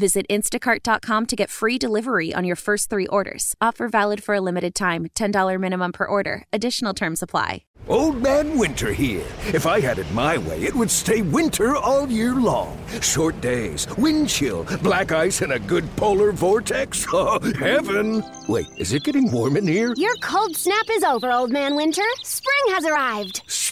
Visit instacart.com to get free delivery on your first three orders. Offer valid for a limited time $10 minimum per order. Additional terms apply. Old Man Winter here. If I had it my way, it would stay winter all year long. Short days, wind chill, black ice, and a good polar vortex. Oh, heaven! Wait, is it getting warm in here? Your cold snap is over, Old Man Winter. Spring has arrived.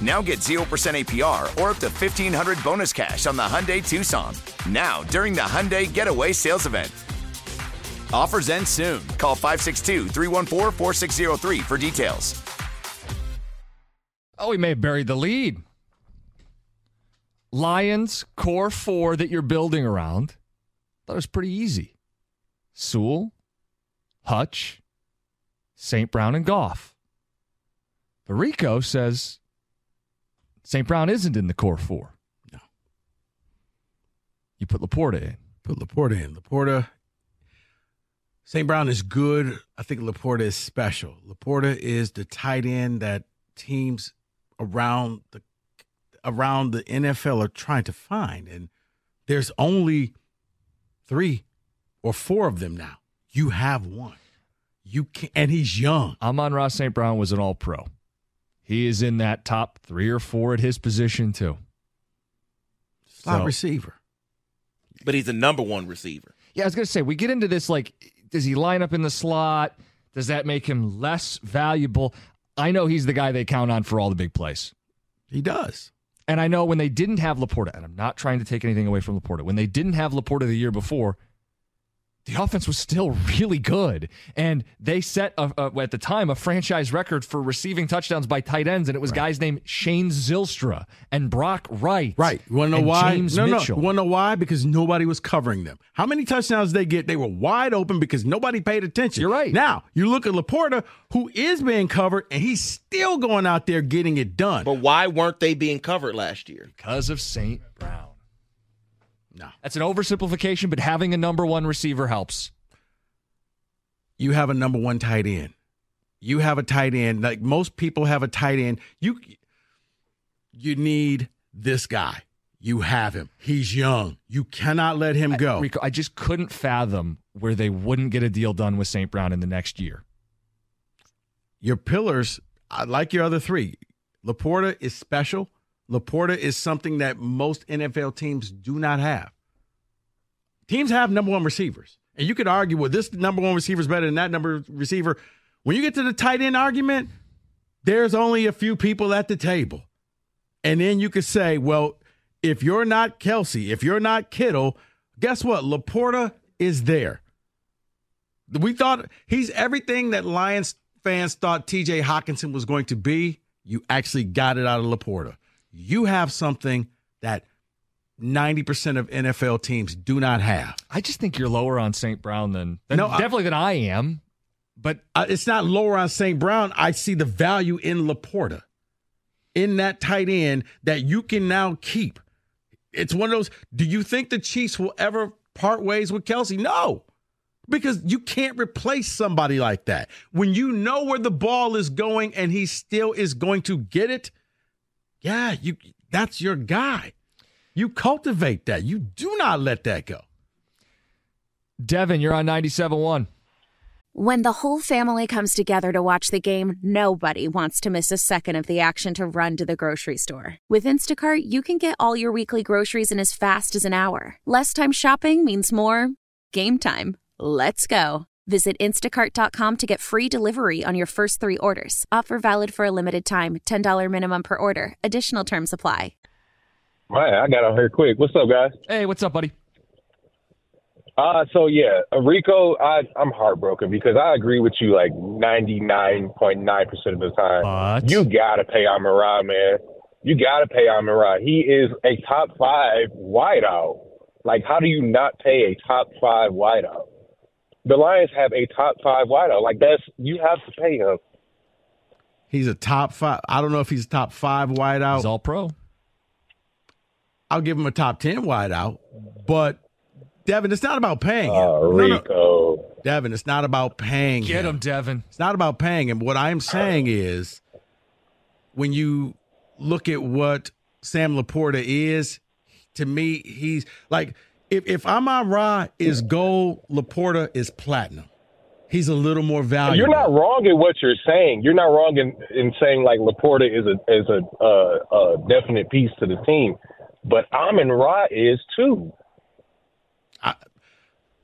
Now get 0% APR or up to 1500 bonus cash on the Hyundai Tucson. Now, during the Hyundai Getaway Sales Event. Offers end soon. Call 562 314 4603 for details. Oh, we may have buried the lead. Lions core four that you're building around. That was pretty easy. Sewell, Hutch, St. Brown, and Goff. But Rico says St. Brown isn't in the core four. No. You put LaPorta in. Put LaPorta in. LaPorta. St. Brown is good. I think LaPorta is special. LaPorta is the tight end that teams around the around the NFL are trying to find, and there's only three or four of them now. You have one. You can, and he's young. Amon-Ra St. Brown was an All Pro. He is in that top three or four at his position too. Slot So- receiver. But he's a number one receiver. Yeah, I was gonna say we get into this like, does he line up in the slot? Does that make him less valuable? I know he's the guy they count on for all the big plays. He does. And I know when they didn't have LaPorta, and I'm not trying to take anything away from LaPorta, when they didn't have LaPorta the year before, the offense was still really good. And they set, a, a- at the time, a franchise record for receiving touchdowns by tight ends. And it was guys named Shane Zylstra and Brock Wright. Right. You want to know and why? James no, Mitchell. no. You want to know why? Because nobody was covering them. How many touchdowns did they get? They were wide open because nobody paid attention. You're right. Now, you look at LaPorta, who is being covered, and he's still going out there getting it done. But why weren't they being covered last year? Because of St. Brown. No. That's an oversimplification, but having a number one receiver helps. you have a number one tight end. You have a tight end. Like most people have a tight end. You you need this guy. You have him. He's young. You cannot let him go. Rico, I just couldn't fathom where they wouldn't get a deal done with St. Brown in the next year. your pillars, I like your other three. LaPorta is special. LaPorta is something that most NFL teams do not have. Teams have number one receivers. And you could argue, well, this number one receiver is better than that number receiver. When you get to the tight end argument, there's only a few people at the table. And then you could say, well, if you're not Kelce, if you're not Kittle, guess what? LaPorta is there. We thought he's everything that Lions fans thought TJ Hockenson was going to be. You actually got it out of LaPorta. You have something that 90% of NFL teams do not have. I just think you're lower on St. Brown than, than No, I- definitely than I am. But Uh, it's not lower on St. Brown. I see the value in LaPorta, in that tight end that you can now keep. It's one of those. Do you think the Chiefs will ever part ways with Kelce? No, because you can't replace somebody like that. When you know where the ball is going and he still is going to get it, yeah, you that's your guy. You cultivate that. You do not let that go. Devin, you're on 97.1. When the whole family comes together to watch the game, nobody wants to miss a second of the action to run to the grocery store. With Instacart, you can get all your weekly groceries in as fast as an hour. Less time shopping means more game time. Let's go. Visit instacart.com to get free delivery on your first three orders. Offer valid for a limited time $10 minimum per order. Additional terms apply. Right, I got out here quick. What's up, guys? Hey, what's up, buddy? Uh, so yeah, Rico, I, I'm heartbroken because I agree with you like 99.9% of the time. But You gotta pay Amon Ra, man. You gotta pay Amon Ra. He is a top five wideout. Like, how do you not pay a top five wideout? The Lions have a top five wideout. Like, that's you have to pay him. He's a top five. I don't know if he's a top five wideout. he's all pro. I'll give him a top ten wideout. But Devin, it's not about paying him. Uh, No, no. Rico. Devin, it's not about paying Get him, Devin. It's not about paying him. What I'm saying is when you look at what Sam LaPorta is, to me, he's like if if Amon Ra is gold, LaPorta is platinum. He's a little more valuable. You're not wrong in what you're saying. You're not wrong in, in saying like LaPorta is a is a, uh, a definite piece to the team, but Amon Ra is too. I-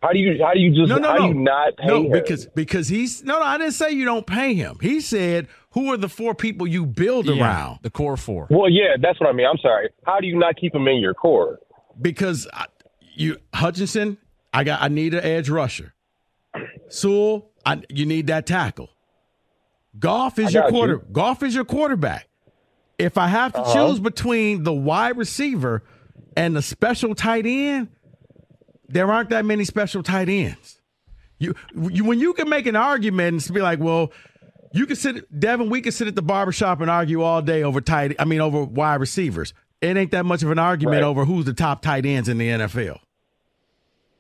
how do you how do you just No, no, how no. do you not pay no, him? because because he's no, no. I didn't say you don't pay him. He said, "Who are the four people you build Yeah, around?" the core four. well, yeah, that's what I mean. I'm sorry. How do you not keep him in your core? because I, you Hutchinson, I got I need an edge rusher. Sewell, I, you need that tackle. Goff is your quarter. you. Goff is your quarterback. If I have to Uh-huh. choose between the wide receiver and the special tight end, there aren't that many special tight ends. You, you when you can make an argument and be like, well, you can sit, Devin. We can sit at the barbershop and argue all day over tight. I mean, over wide receivers. It ain't that much of an argument Right. over who's the top tight ends in the NFL.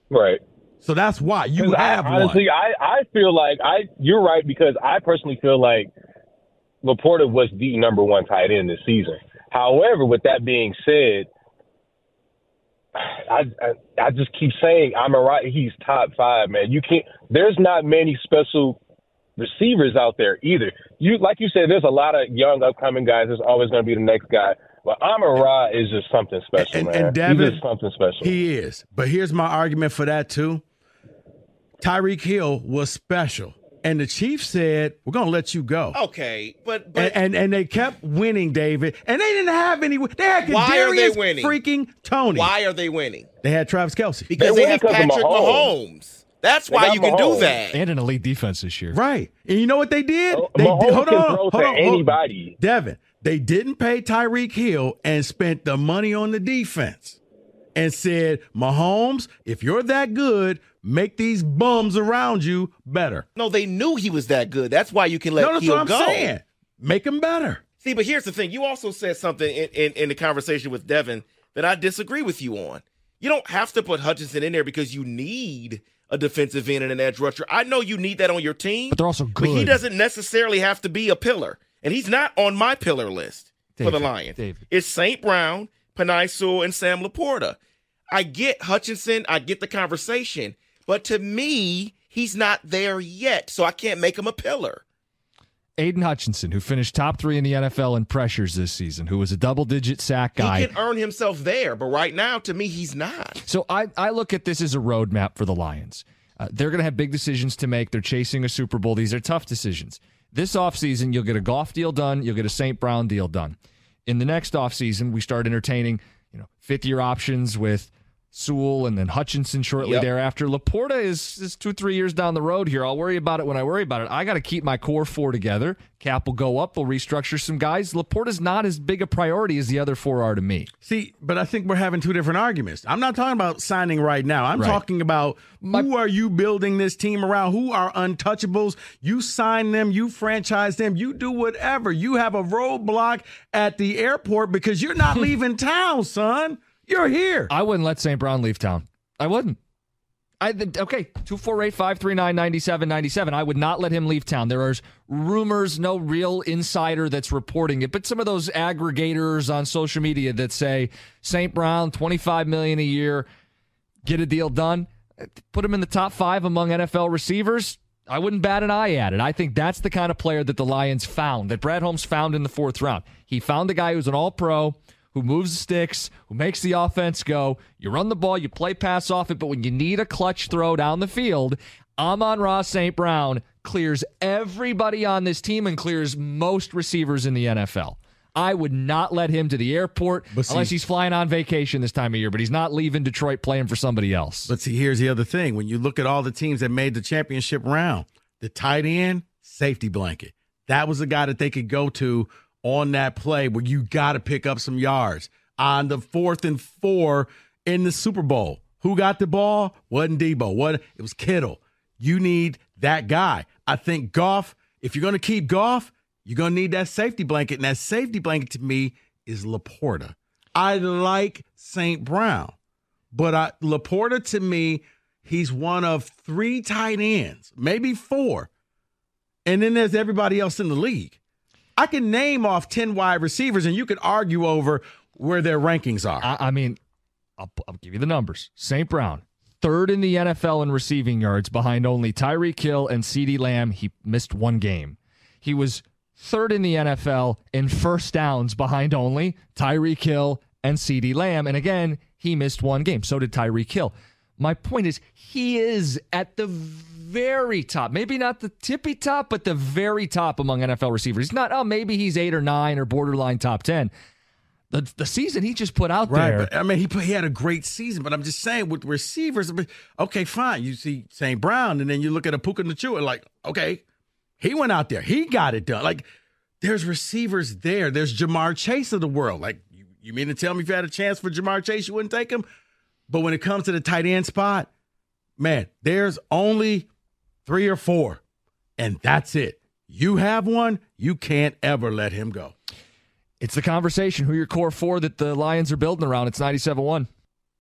Right. So that's why you 'Cause I- have honestly, one. I I feel like I you're right because I personally feel like LaPorta was the number one tight end this season. However, with that being said, I I, I just keep saying I'm a right. He's top five, man. You can't. There's not many special receivers out there either. You like you said, there's a lot of young upcoming guys. There's always going to be the next guy. But Amon Ra is just something special, And- man. and Devin, He's just something special. He is. But here's my argument for that too. Tyreek Hill was special. And the Chiefs said, We're gonna let you go. Okay, but but And, and and they kept winning, David. And they didn't have any they had Why are they Kadarius winning? freaking Toney. why are they winning? They had Travis Kelce. Because They they, have Patrick Mahomes. Mahomes. That's They why you can Mahomes. do that. And an elite defense this year. Right. And you know what they did? Oh, they Mahomes did, hold can on, throw hold to on, hold on. anybody. Devin, they didn't pay Tyreek Hill and spent the money on the defense and said, Mahomes, if you're that good, make these bums around you better. No, they knew he was that good. That's why you can let no, that's Hill what I'm go. saying. Make them better. See, but here's the thing. You also said something in, in, in the conversation with Devin that I disagree with you on. You don't have to put Hutchinson in there because you need a defensive end and an edge rusher. I know you need that on your team, But they're also good. but he doesn't necessarily have to be a pillar. And he's not on my pillar list for the Lions. David. It's St. Brown, Penei Sewell, and Sam LaPorta. I get Hutchinson, I get the conversation, but to me, he's not there yet, so I can't make him a pillar. Aidan Hutchinson, who finished top three in the NFL in pressures this season, who was a double digit sack guy. He can earn himself there, but right now, to me, he's not. So I, I look at this as a roadmap for the Lions. Uh, they're going to have big decisions to make. They're chasing a Super Bowl. These are tough decisions. This offseason, you'll get a Goff deal done. You'll get a St. Brown deal done. In the next offseason, we start entertaining, you know, fifth year options with Sewell and then Hutchinson shortly Yep. thereafter. LaPorta is, is two, three years down the road here. I'll worry about it when I worry about it. I got to keep my core four together. Cap will go up. We'll restructure some guys. LaPorta's not as big a priority as the other four are to me. See, but I think we're having two different arguments. I'm not talking about signing right now. I'm Right. talking about My- who are you building this team around? Who are untouchables? You sign them, you franchise them, you do whatever. You have a roadblock at the airport because you're not leaving town, son. You're here. I wouldn't let St. Brown leave town. I wouldn't. I okay, 248-539-9797. I would not let him leave town. There are rumors, no real insider that's reporting it, but some of those aggregators on social media that say St. Brown 25 million a year, get a deal done, put him in the top 5 among NFL receivers. I wouldn't bat an eye at it. I think that's the kind of player that the Lions found, that Brad Holmes found in the fourth round. He found the guy who's an all pro, who moves the sticks, who makes the offense go. You run the ball, you play pass off it, but when you need a clutch throw down the field, Amon-Ra St. Brown clears everybody on this team and clears most receivers in the NFL. I would not let him to the airport see- unless he's flying on vacation this time of year, but he's not leaving Detroit playing for somebody else. But see, here's the other thing. When you look at all the teams that made the championship round, the tight end, safety blanket. That was the guy that they could go to on that play where you got to pick up some yards. On the fourth and four in the Super Bowl, who got the ball? Wasn't Deebo. What? It was Kittle. You need that guy. I think Goff, if you're going to keep Goff, you're going to need that safety blanket. And that safety blanket to me is LaPorta. I like St. Brown. But I, LaPorta to me, he's one of three tight ends, maybe four. And then there's everybody else in the league. I can name off 10 wide receivers, and you could argue over where their rankings are. I, I mean, I'll, I'll give you the numbers. St. Brown, third in the NFL in receiving yards behind only Tyreek Hill and CeeDee Lamb. He missed one game. He was third in the NFL in first downs behind only Tyreek Hill and CeeDee Lamb. And again, he missed one game. So did Tyreek Hill. My point is, he is at the very top. Maybe not the tippy top, but the very top among NFL receivers. He's not, oh, maybe he's eight or nine or borderline top 10. The, the season he just put out Right, there. but I mean, he put, he had a great season, but I'm just saying with receivers, okay, fine. You see St. Brown, and then you look at a Puka Nacua, like, okay, he went out there, he got it done. Like, there's receivers there. There's Ja'Marr Chase of the world. Like, you, you mean to tell me if you had a chance for Ja'Marr Chase, you wouldn't take him? But when it comes to the tight end spot, man, there's only three or four, and that's it. You have one, you can't ever let him go. It's the conversation. Who your core four that the Lions are building around? It's 97.1.